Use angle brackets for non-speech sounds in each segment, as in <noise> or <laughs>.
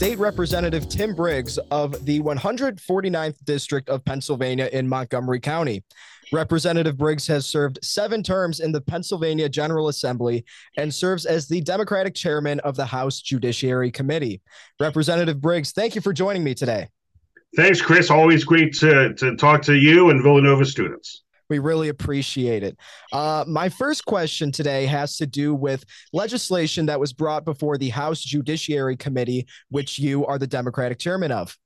State Representative Tim Briggs of the 149th District of Pennsylvania in Montgomery County. Representative Briggs has served seven terms in the Pennsylvania General Assembly and serves as the Democratic chairman of the House Judiciary Committee. Representative Briggs, thank you for joining me today. Thanks, Chris. Always great to, to talk to you and Villanova students. We really appreciate it. Uh, my first question today has to do with legislation that was brought before the House Judiciary Committee, which you are the Democratic chairman of.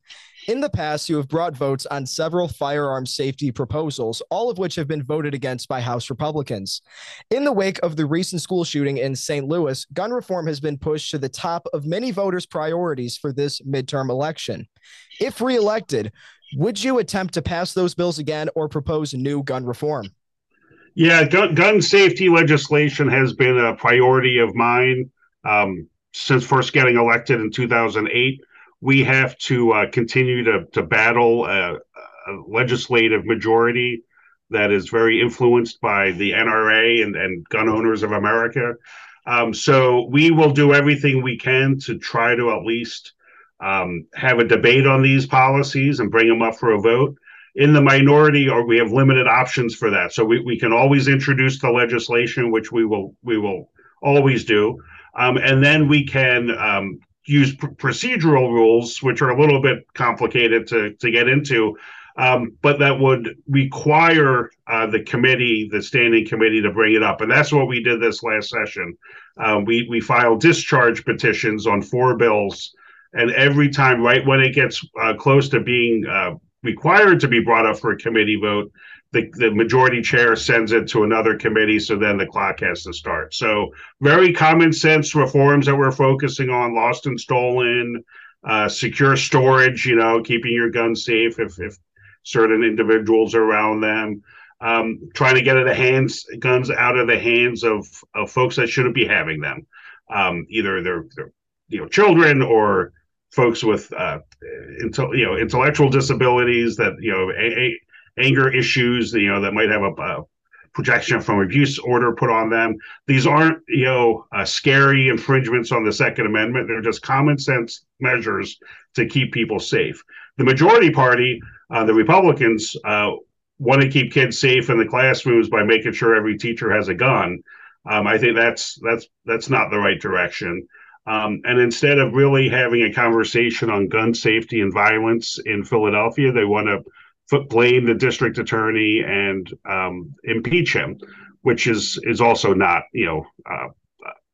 In the past, you have brought votes on several firearm safety proposals, all of which have been voted against by House Republicans. In the wake of the recent school shooting in St. Louis, gun reform has been pushed to the top of many voters' priorities for this midterm election. If reelected, would you attempt to pass those bills again or propose new gun reform? Yeah, gun, gun safety legislation has been a priority of mine um, since first getting elected in 2008 we have to uh, continue to, to battle a, a, legislative majority that is very influenced by the NRA and, and gun owners of America. Um, so we will do everything we can to try to at least um, have a debate on these policies and bring them up for a vote. In the minority, or we have limited options for that. So we, we can always introduce the legislation, which we will we will always do, um, and then we can um, use pr- procedural rules, which are a little bit complicated to, to get into, um, but that would require uh, the committee, the standing committee, to bring it up. And that's what we did this last session. Uh, we we filed discharge petitions on four bills, and every time, right when it gets uh, close to being uh, required to be brought up for a committee vote, the, the majority chair sends it to another committee, so then the clock has to start. So very common sense reforms that we're focusing on: lost and stolen, uh, secure storage. You know, keeping your guns safe if if certain individuals are around them. Um, trying to get the hands guns out of the hands of, of folks that shouldn't be having them, um, either they're, they're you know children or folks with uh, into, you know intellectual disabilities that you know a, a, anger issues, you know, that might have a, a protection from abuse order put on them. These aren't, you know, uh, scary infringements on the Second Amendment. They're just common sense measures to keep people safe. The majority party, uh, the Republicans, uh, want to keep kids safe in the classrooms by making sure every teacher has a gun. Um, I think that's that's that's not the right direction. Um, and instead of really having a conversation on gun safety and violence in Philadelphia, they want to blame the district attorney and um, impeach him, which is is also not you know uh,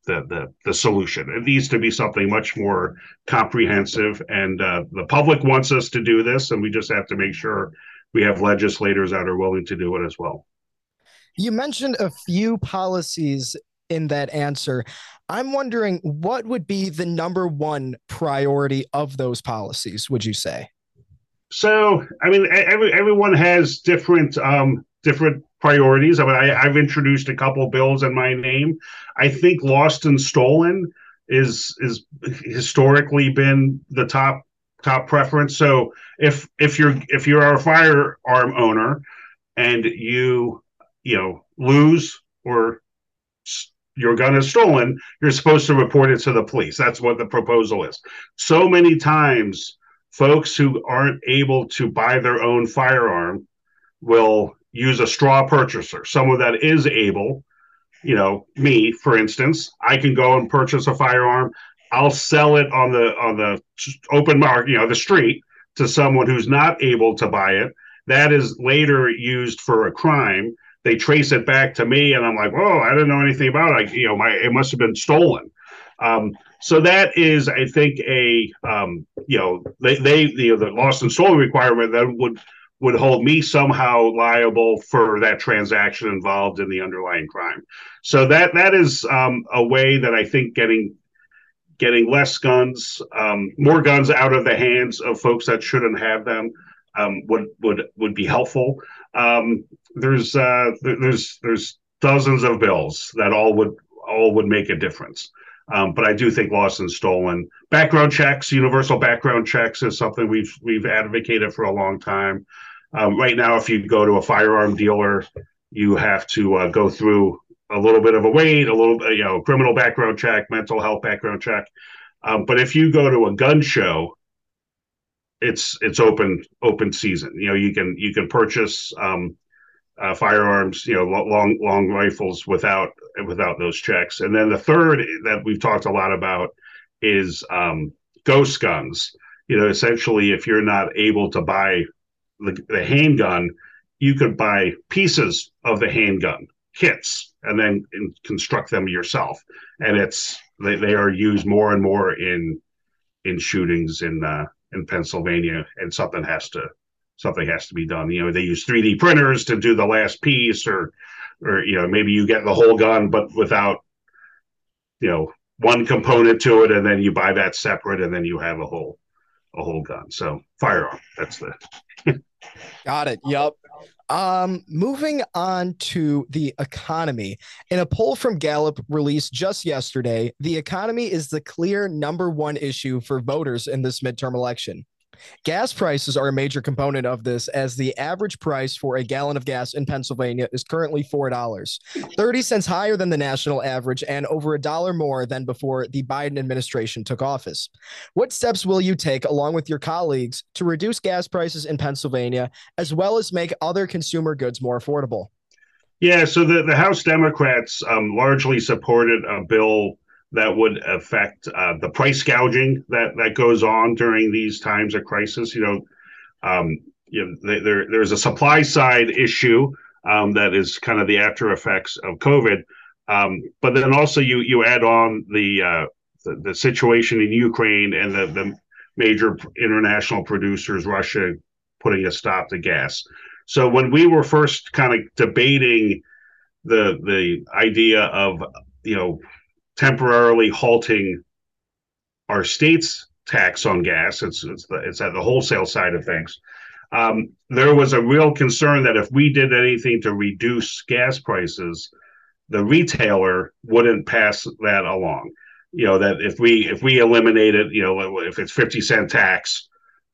the the the solution. It needs to be something much more comprehensive, and uh, the public wants us to do this, and we just have to make sure we have legislators that are willing to do it as well. You mentioned a few policies in that answer. I'm wondering what would be the number one priority of those policies, would you say? So, I mean, every everyone has different um, different priorities. I mean, I, have introduced a couple bills in my name. I think lost and stolen is is historically been the top top preference. So, if if you're if you're a firearm owner and you you know lose or your gun is stolen, you're supposed to report it to the police. That's what the proposal is. So many times folks who aren't able to buy their own firearm will use a straw purchaser, someone that is able, you know, me, for instance, I can go and purchase a firearm. I'll sell it on the on the open market, you know, the street to someone who's not able to buy it. That is later used for a crime. They trace it back to me, and I'm like, "Oh, I didn't know anything about it. I, you know, my it must have been stolen." Um, so that is, I think, a um, you know they they you know, the lost and stolen requirement that would would hold me somehow liable for that transaction involved in the underlying crime. So that that is um, a way that I think getting getting less guns, um, more guns out of the hands of folks that shouldn't have them um, would would would be helpful. There's uh, there's there's dozens of bills that all would all would make a difference. Um, but I do think lost and stolen background checks, universal background checks, is something we've we've advocated for a long time. Um, right now, if you go to a firearm dealer, you have to uh, go through a little bit of a wait, a little you know criminal background check, mental health background check. Um, but if you go to a gun show, it's it's open open season. You know, you can you can purchase um, uh, firearms, you know, long long rifles without without those checks. And then the third that we've talked a lot about is um, ghost guns. You know, essentially, if you're not able to buy the, the handgun, you could buy pieces of the handgun kits and then construct them yourself. And it's they, they are used more and more in in shootings in uh, in Pennsylvania, and something has to something has to be done. You know, they use 3D printers to do the last piece, or or you know maybe you get the whole gun but without you know one component to it, and then you buy that separate, and then you have a whole a whole gun. So firearm. That's the. <laughs> Got it. Yep. Um, moving on to the economy. In a poll from Gallup released just yesterday, the economy is the clear number one issue for voters in this midterm election. Gas prices are a major component of this, as the average price for a gallon of gas in Pennsylvania is currently $4, 30 cents higher than the national average and over a dollar more than before the Biden administration took office. What steps will you take, along with your colleagues, to reduce gas prices in Pennsylvania, as well as make other consumer goods more affordable? Yeah, so the, the House Democrats um, largely supported a bill that would affect uh, the price gouging that that goes on during these times of crisis. You know, um, you know, there there's a supply side issue um, that is kind of the after effects of COVID, um, but then also you you add on the, uh, the, the situation in Ukraine and the the major international producers, Russia, putting a stop to gas. So when we were first kind of debating the the idea of you know temporarily halting our state's tax on gas. It's it's, the, it's at the wholesale side of things. Um, there was a real concern that if we did anything to reduce gas prices, the retailer wouldn't pass that along. You know that if we if we eliminated, you know, if it's fifty cent tax,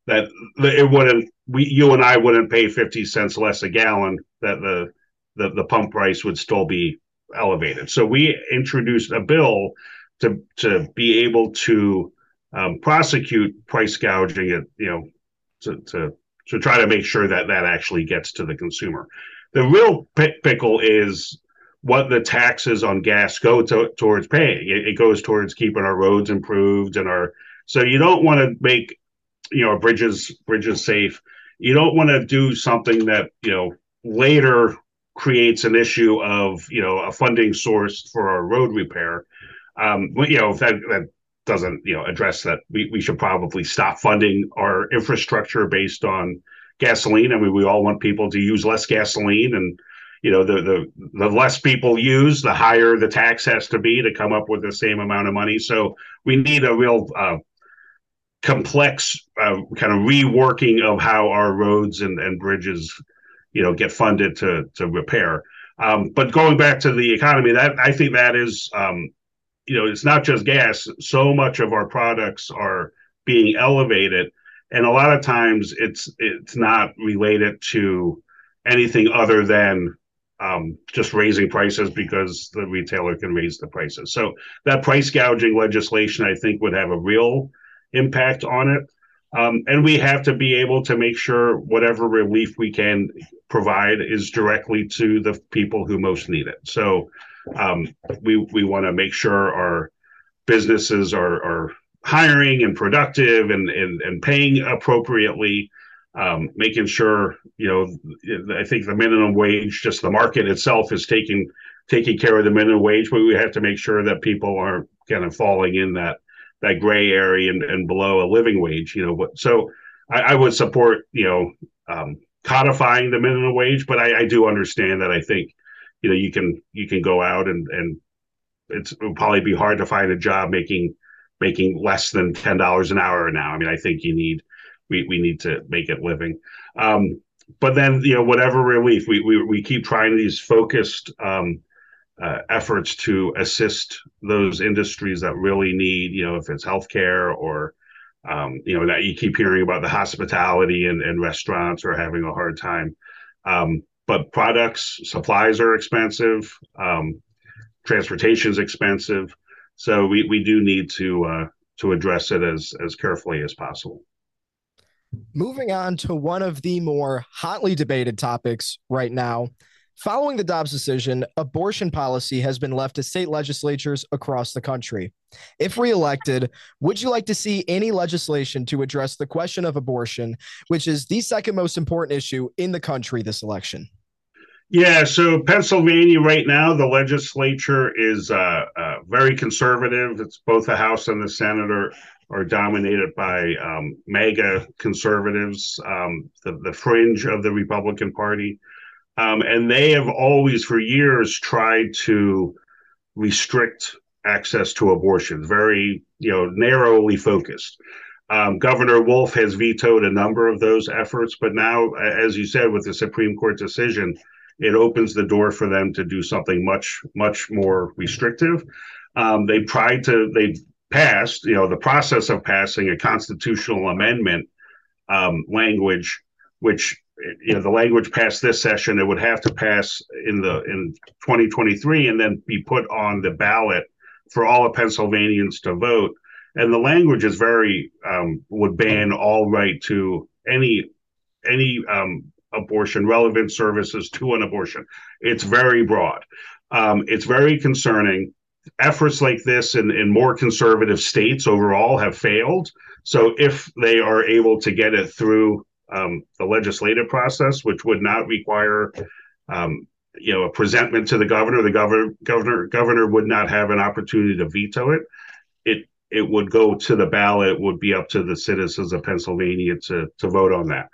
that it wouldn't we you and I wouldn't pay fifty cents less a gallon. That the the, the pump price would still be elevated. So we introduced a bill to to be able to um, prosecute price gouging at you know to, to to try to make sure that that actually gets to the consumer. The real pickle is what the taxes on gas go to, towards paying. It, it, goes towards keeping our roads improved and our. So you don't want to make you know bridges bridges safe. You don't want to do something that you know later creates an issue of you know a funding source for our road repair. Um, you know that that doesn't you know address that. We we should probably stop funding our infrastructure based on gasoline. I mean, we all want people to use less gasoline, and you know the the the less people use, the higher the tax has to be to come up with the same amount of money. So we need a real uh, complex uh, kind of reworking of how our roads and, and bridges you know get funded to to repair. Um, but going back to the economy, that I think that is um, you know it's not just gas. So much of our products are being elevated, and a lot of times it's it's not related to anything other than um, just raising prices because the retailer can raise the prices. So that price gouging legislation, I think, would have a real impact on it. Um, and we have to be able to make sure whatever relief we can provide is directly to the people who most need it. So um, we we want to make sure our businesses are, are hiring and productive and, and, and paying appropriately, um, making sure, you know, I think the minimum wage, just the market itself is taking taking care of the minimum wage, but we have to make sure that people aren't kind of falling in that that gray area and, and below a living wage, you know. So I, I would support, you know, um, codifying the minimum wage, but I, I, do understand that I think, you know, you can you can go out and and it's it will probably be hard to find a job making making less than ten dollars an hour now. I mean, I think you need we we need to make it living. Um, but then you know whatever relief we we we keep trying these focused um, uh, efforts to assist those industries that really need, you know, if it's healthcare or, um, you know, that you keep hearing about the hospitality and, and restaurants are having a hard time. Um, but products, supplies are expensive, um, transportation is expensive. So we, we do need to uh, to address it as as carefully as possible. Moving on to one of the more hotly debated topics right now. Following the Dobbs decision, abortion policy has been left to state legislatures across the country. If reelected, would you like to see any legislation to address the question of abortion, which is the second most important issue in the country this election? Yeah, so Pennsylvania right now, the legislature is uh, uh, very conservative. It's both the House and the Senate are, are dominated by um, MAGA conservatives, um, the, the fringe of the Republican Party. Um, and they have always, for years, tried to restrict access to abortion, very you know narrowly focused. Um, Governor Wolf has vetoed a number of those efforts, but now, as you said, with the Supreme Court decision, it opens the door for them to do something much, much more restrictive. Um, they tried to, they passed, you know, the process of passing a constitutional amendment um, language, which you know the language passed this session it would have to pass in the in 2023 and then be put on the ballot for all of pennsylvanians to vote. And the language is very um, would ban all right to any any um, abortion relevant services to an abortion. It's very broad. Um, it's very concerning. Efforts like this in, in more conservative states overall have failed. So if they are able to get it through um, the legislative process, which would not require, um, you know, a presentment to the governor. The governor, governor, governor would not have an opportunity to veto it. It it would go to the ballot. Would be up to the citizens of Pennsylvania to to vote on that.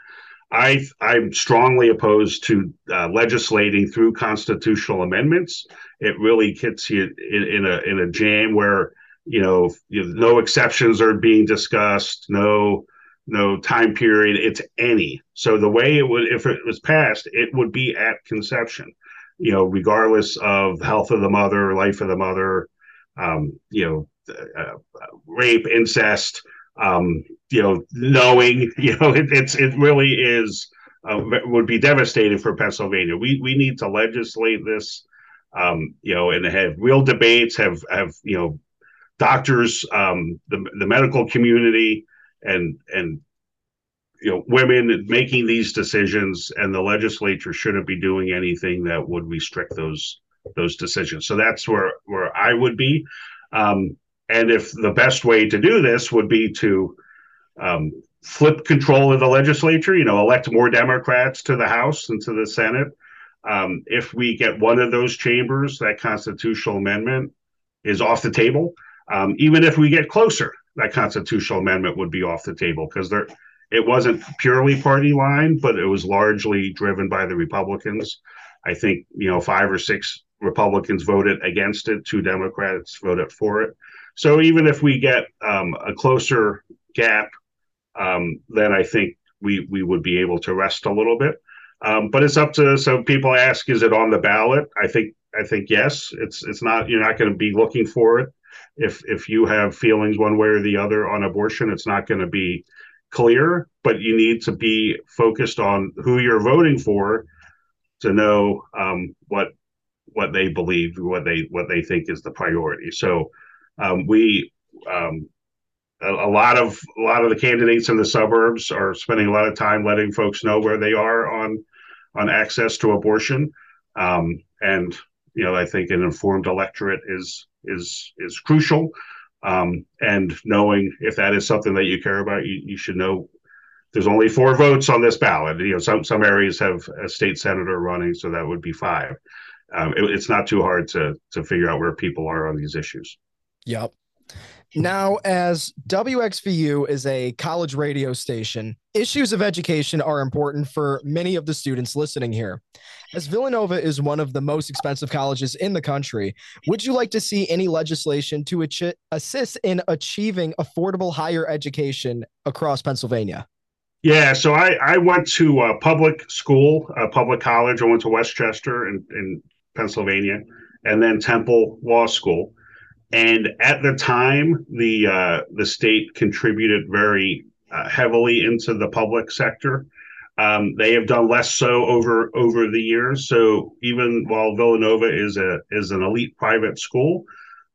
I I'm strongly opposed to uh, legislating through constitutional amendments. It really gets you in, in a in a jam where you know, you know no exceptions are being discussed, no no time period. It's any. So the way it would, if it was passed, it would be at conception. You know, regardless of health of the mother, life of the mother, um, you know, uh, rape, incest, um, you know, knowing, <laughs> you know, it, it's it really is uh, would be devastating for Pennsylvania. We we need to legislate this, um, you know, and have real debates. Have have you know, doctors, um, the the medical community and and you know women making these decisions and the legislature shouldn't be doing anything that would restrict those those decisions. So that's where where i would be. Um, and if the best way to do this would be to um, flip control of the legislature you know elect more democrats to the house and to the senate. Um, if we get one of those chambers that constitutional amendment is off the table. Um, even if we get closer that constitutional amendment would be off the table because there it wasn't purely party line, but it was largely driven by the Republicans. I think you know five or six Republicans voted against it, two Democrats voted for it. So even if we get um, a closer gap, um, then I think we we would be able to rest a little bit. Um, but it's up to so people ask, is it on the ballot? I think I think yes. It's it's not. You're not going to be looking for it if if you have feelings one way or the other on abortion, it's not going to be clear. But you need to be focused on who you're voting for to know um, what what they believe, what they what they think is the priority. So um, we um, a, a, lot of a lot of the candidates in the suburbs are spending a lot of time letting folks know where they are on on access to abortion. Um, and you know, I think an informed electorate is is is crucial. Um, and knowing if that is something that you care about, you, you should know there's only four votes on this ballot. You know, some some areas have a state senator running, so that would be five. Um, it, it's not too hard to to figure out where people are on these issues. Yep. Now, as WXVU is a college radio station, issues of education are important for many of the students listening here. As Villanova is one of the most expensive colleges in the country, would you like to see any legislation to ach- assist in achieving affordable higher education across Pennsylvania? Yeah, so I, I went to a public school, a public college. I went to West Chester in, in Pennsylvania, and then Temple Law School. And at the time, the uh, the state contributed very uh, heavily into the public sector. Um, they have done less so over over the years. So even while Villanova is a is an elite private school,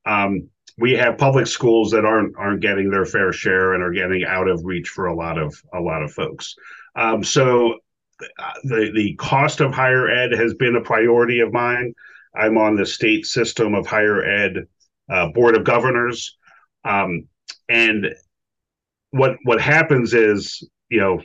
um, we have public schools that aren't aren't getting their fair share and are getting out of reach for a lot of a lot of folks. Um, so uh, the the cost of higher ed has been a priority of mine. I'm on the state system of higher ed uh, board of governors, um, and what what happens is you know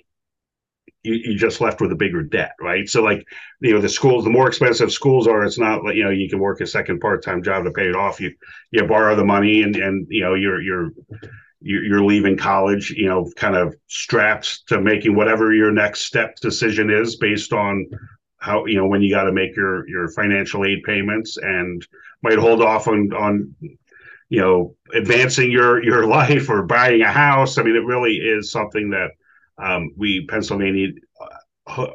you, you just left with a bigger debt, right? So like, you know, the schools, the more expensive schools are, it's not like, you know, you can work a second part-time job to pay it off. You, you borrow the money and, and, you know, you're, you're, you're leaving college, you know, kind of strapped to making whatever your next step decision is based on how, you know, when you got to make your, your financial aid payments and might hold off on, on, you know, advancing your, your <laughs> life or buying a house. I mean, it really is something that, um, we Pennsylvania uh,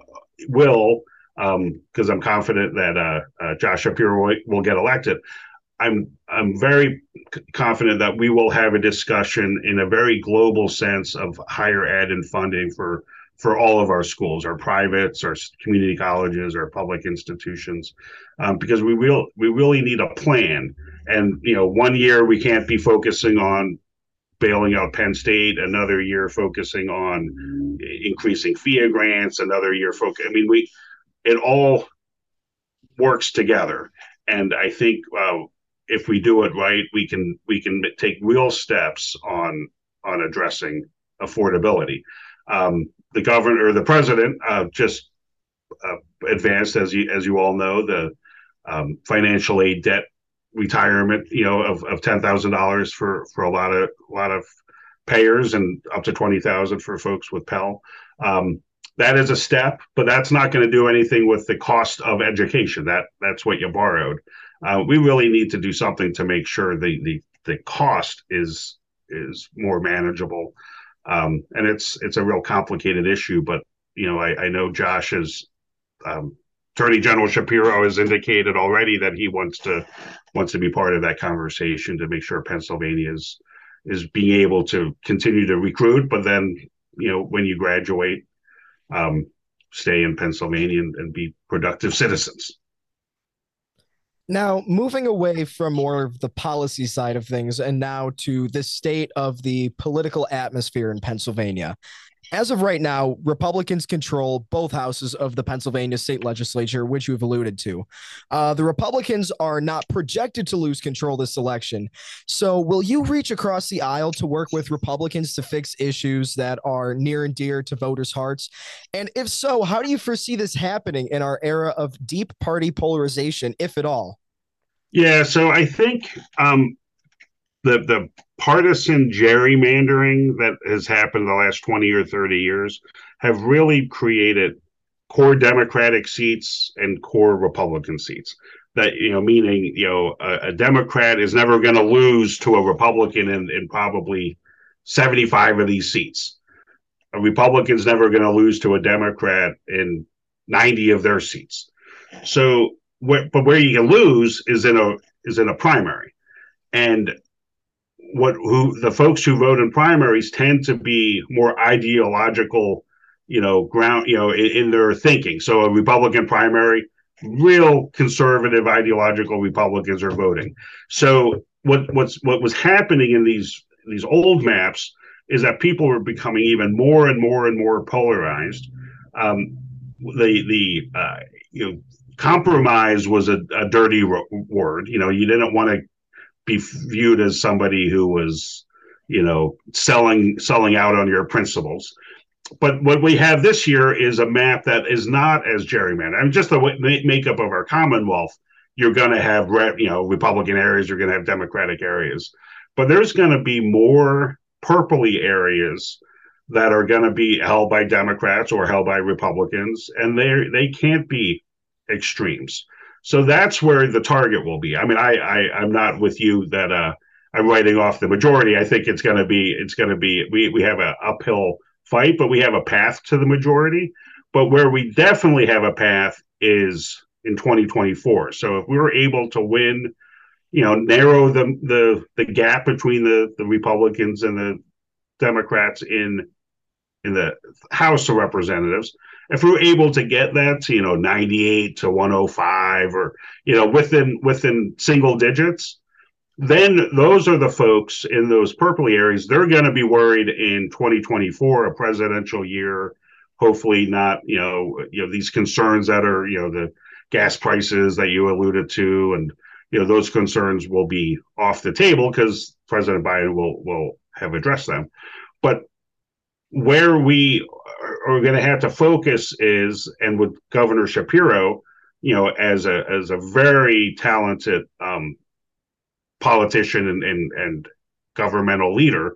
will because um, I'm confident that uh, uh, Josh Shapiro will, will, get elected. I'm I'm very confident that we will have a discussion in a very global sense of higher ed and funding for for all of our schools, our privates, our community colleges, our public institutions, um, because we will we really need a plan. And you know, one year we can't be focusing on bailing out Penn State, another year focusing on increasing PHEAA grants, another year focus. I mean, we it all works together, and I think uh, if we do it right, we can we can take real steps on on addressing affordability. Um, the governor, the president, uh, just uh, advanced, as you as you all know, the um, financial aid debt retirement, you know, of, of ten thousand dollars for for a lot of a lot of payers and up to twenty thousand for folks with Pell. Um, that is a step, but that's not going to do anything with the cost of education. That that's what you borrowed. Uh, we really need to do something to make sure the the the cost is is more manageable. Um, and it's it's a real complicated issue, but you know I, I know Josh is um, Attorney General Shapiro has indicated already that he wants to wants to be part of that conversation to make sure Pennsylvania is is being able to continue to recruit, but then you know when you graduate, um, stay in Pennsylvania and, and be productive citizens. Now, moving away from more of the policy side of things and now to the state of the political atmosphere in Pennsylvania. As of right now, Republicans control both houses of the Pennsylvania state legislature, which you've alluded to. Uh, the Republicans are not projected to lose control this election. So, will you reach across the aisle to work with Republicans to fix issues that are near and dear to voters' hearts? And if so, how do you foresee this happening in our era of deep party polarization, if at all? Yeah, so I think um, the the partisan gerrymandering that has happened the last 20 or 30 years have really created core democratic seats and core republican seats. That you know meaning you know a, a democrat is never going to lose to a republican in, in probably 75 of these seats. A republican's never going to lose to a democrat in 90 of their seats. So but where you can lose is in a is in a primary. And what who the folks who vote in primaries tend to be more ideological, you know, ground, you know, in, in their thinking. So a Republican primary, real conservative ideological Republicans are voting. So what what's what was happening in these these old maps is that people were becoming even more and more and more polarized. Um, the the uh, you know compromise was a, a dirty word. You know, you didn't want to be viewed as somebody who was, you know, selling selling out on your principles. But what we have this year is a map that is not as gerrymandered. I mean, just the makeup of our Commonwealth, you're going to have, you know, Republican areas, you're going to have Democratic areas, but there's going to be more purpley areas that are going to be held by Democrats or held by Republicans, and they they can't be extremes. So that's where the target will be. I mean, I, I I'm not with you that uh, I'm writing off the majority. I think it's going to be it's going to be we we have an uphill fight, but we have a path to the majority. But where we definitely have a path is in 2024. So if we were able to win, you know, narrow the the the gap between the the Republicans and the Democrats in in the House of Representatives, if we're able to get that to you know 98 to 105 or you know within within single digits then those are the folks in those purple areas. They're going to be worried in 2024, a presidential year. Hopefully, not you know you know these concerns that are you know the gas prices that you alluded to, and you know those concerns will be off the table because President Biden will will have addressed them. But where we are going to have to focus is, and with Governor Shapiro, you know, as a as a very talented um, politician and, and and governmental leader,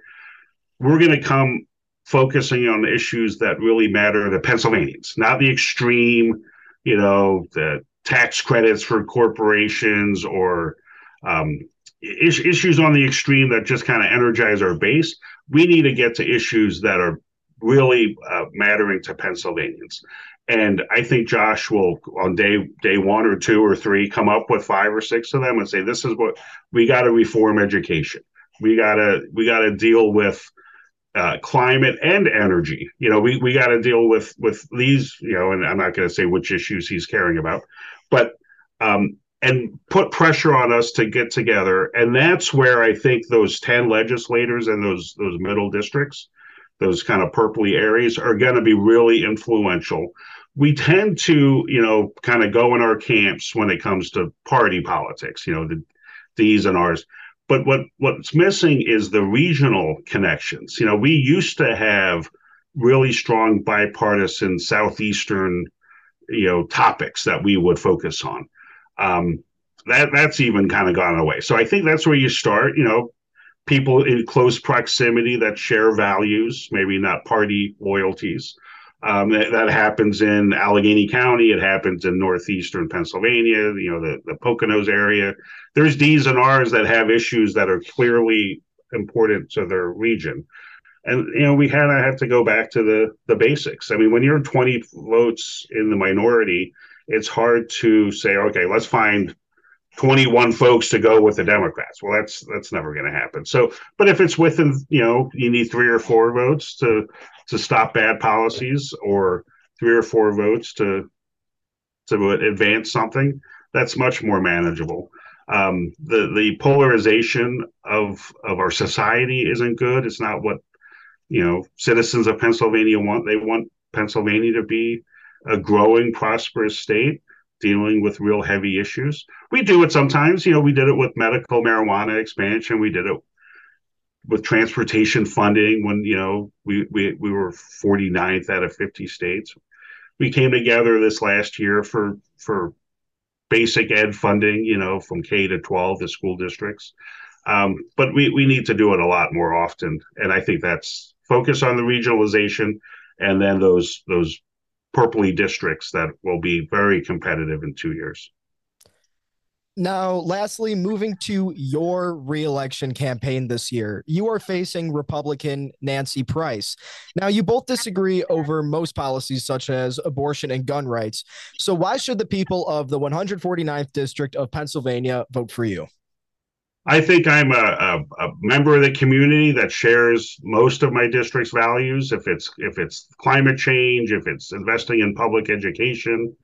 we're going to come focusing on issues that really matter to Pennsylvanians, not the extreme, you know, the tax credits for corporations or um, is- issues on the extreme that just kind of energize our base. We need to get to issues that are really uh, mattering to Pennsylvanians. And I think Josh will on day day one or two or three come up with five or six of them and say, this is what we got to reform education. We gotta we gotta deal with uh, climate and energy. You know, we, we got to deal with with these. You know, and I'm not going to say which issues he's caring about, but um, and put pressure on us to get together. And that's where I think those ten legislators and those those middle districts, those kind of purpley areas, are going to be really influential. We tend to, you know, kind of go in our camps when it comes to party politics. You know, the these and ours but what what's missing is the regional connections. You know, we used to have really strong bipartisan southeastern, you know, topics that we would focus on. Um, that that's even kind of gone away. So I think that's where you start. You know, people in close proximity that share values, maybe not party loyalties. Um, that, that, happens in Allegheny County. It happens in northeastern Pennsylvania. You know, the the Poconos area. There's D's and R's that have issues that are clearly important to their region, and you know we kind of have to go back to the the basics. I mean, when you're 20 votes in the minority, it's hard to say, okay, let's find 21 folks to go with the Democrats. Well, that's that's never going to happen. So, but if it's within, you know, you need three or four votes to to stop bad policies, or three or four votes to to advance something, that's much more manageable. Um, the the polarization of of our society isn't good. It's not what you know citizens of Pennsylvania want. They want Pennsylvania to be a growing, prosperous state dealing with real heavy issues. We do it sometimes. You know, we did it with medical marijuana expansion. We did it with transportation funding when you know we we we were 49th out of 50 states. We came together this last year for for basic ed funding, you know, from K to 12, the school districts. Um, but we we need to do it a lot more often, and I think that's focus on the regionalization, and then those those purpley districts that will be very competitive in two years. Now, lastly, moving to your reelection campaign this year, you are facing Republican Nancy Price. Now, you both disagree over most policies such as abortion and gun rights. So, why should the people of the 149th District of Pennsylvania vote for you? I think I'm a, a, a, member of the community that shares most of my district's values. If it's if it's climate change, if it's investing in public education,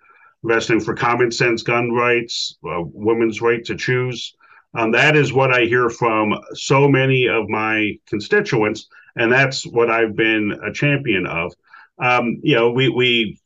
investing for common sense gun rights, uh, women's right to choose, um, that is what I hear from so many of my constituents, and that's what I've been a champion of. Um, you know, we we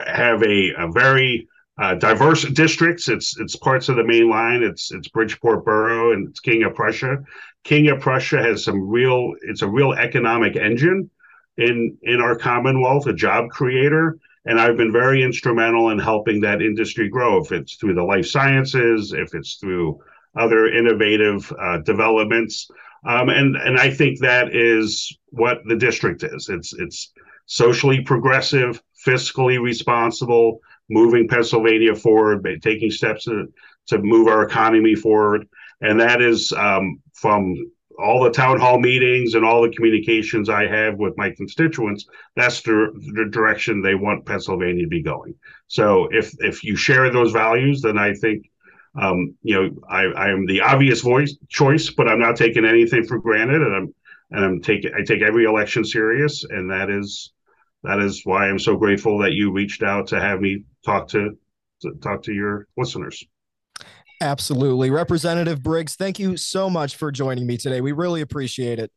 have a, a very uh, diverse districts. It's it's parts of the main line. It's it's Bridgeport Borough and it's King of Prussia. King of Prussia has some real. It's a real economic engine in in our Commonwealth, a job creator. And I've been very instrumental in helping that industry grow. If it's through the life sciences, if it's through other innovative uh, developments, um, and and I think that is what the district is. It's it's socially progressive, fiscally responsible, moving Pennsylvania forward, taking steps to, to move our economy forward. And that is um, from all the town hall meetings and all the communications I have with my constituents, that's the, the direction they want Pennsylvania to be going. So if if you share those values, then I think um, you know I, I am the obvious voice choice, but I'm not taking anything for granted, and I'm and I'm taking I take every election serious, and that is that is why I'm so grateful that you reached out to have me talk to, to talk to your listeners. Absolutely. Representative Briggs, thank you so much for joining me today. We really appreciate it.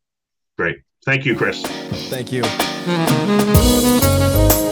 Great. Thank you, Chris. Thank you. <laughs>